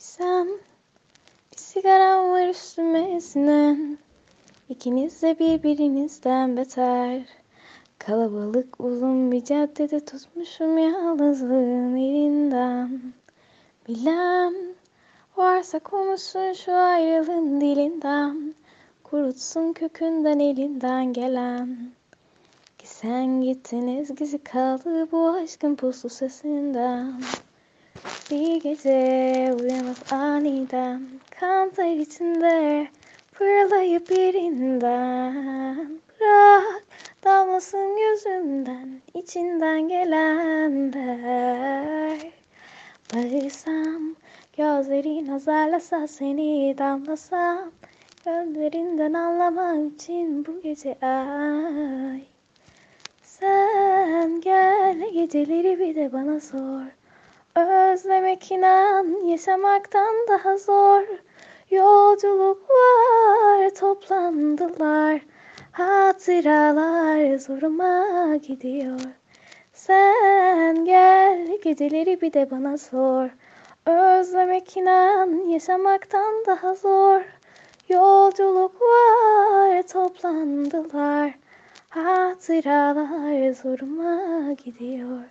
Bilsem bir sigaram var üstüme sinen İkiniz de birbirinizden beter. Kalabalık uzun bir caddede tutmuşum yalnızlığın elinden. Bilem varsa konuşsun şu ayrılığın dilinden. Kurutsun kökünden elinden gelen. Ki sen gittin ezgisi kaldı bu aşkın puslu sesinden bir gece uyanıp aniden kanlar içinde fırlayıp birinden Bırak damlasın gözümden içinden gelenler. Bağırsam gözlerin azarlasa seni damlasam Gözlerinden anlamak için bu gece ay. Sen gel geceleri bir de bana sor Özlemek inan yaşamaktan daha zor. Yolculuk var toplandılar. Hatıralar zoruma gidiyor. Sen gel geceleri bir de bana sor. Özlemek inan yaşamaktan daha zor. Yolculuk var toplandılar. Hatıralar zoruma gidiyor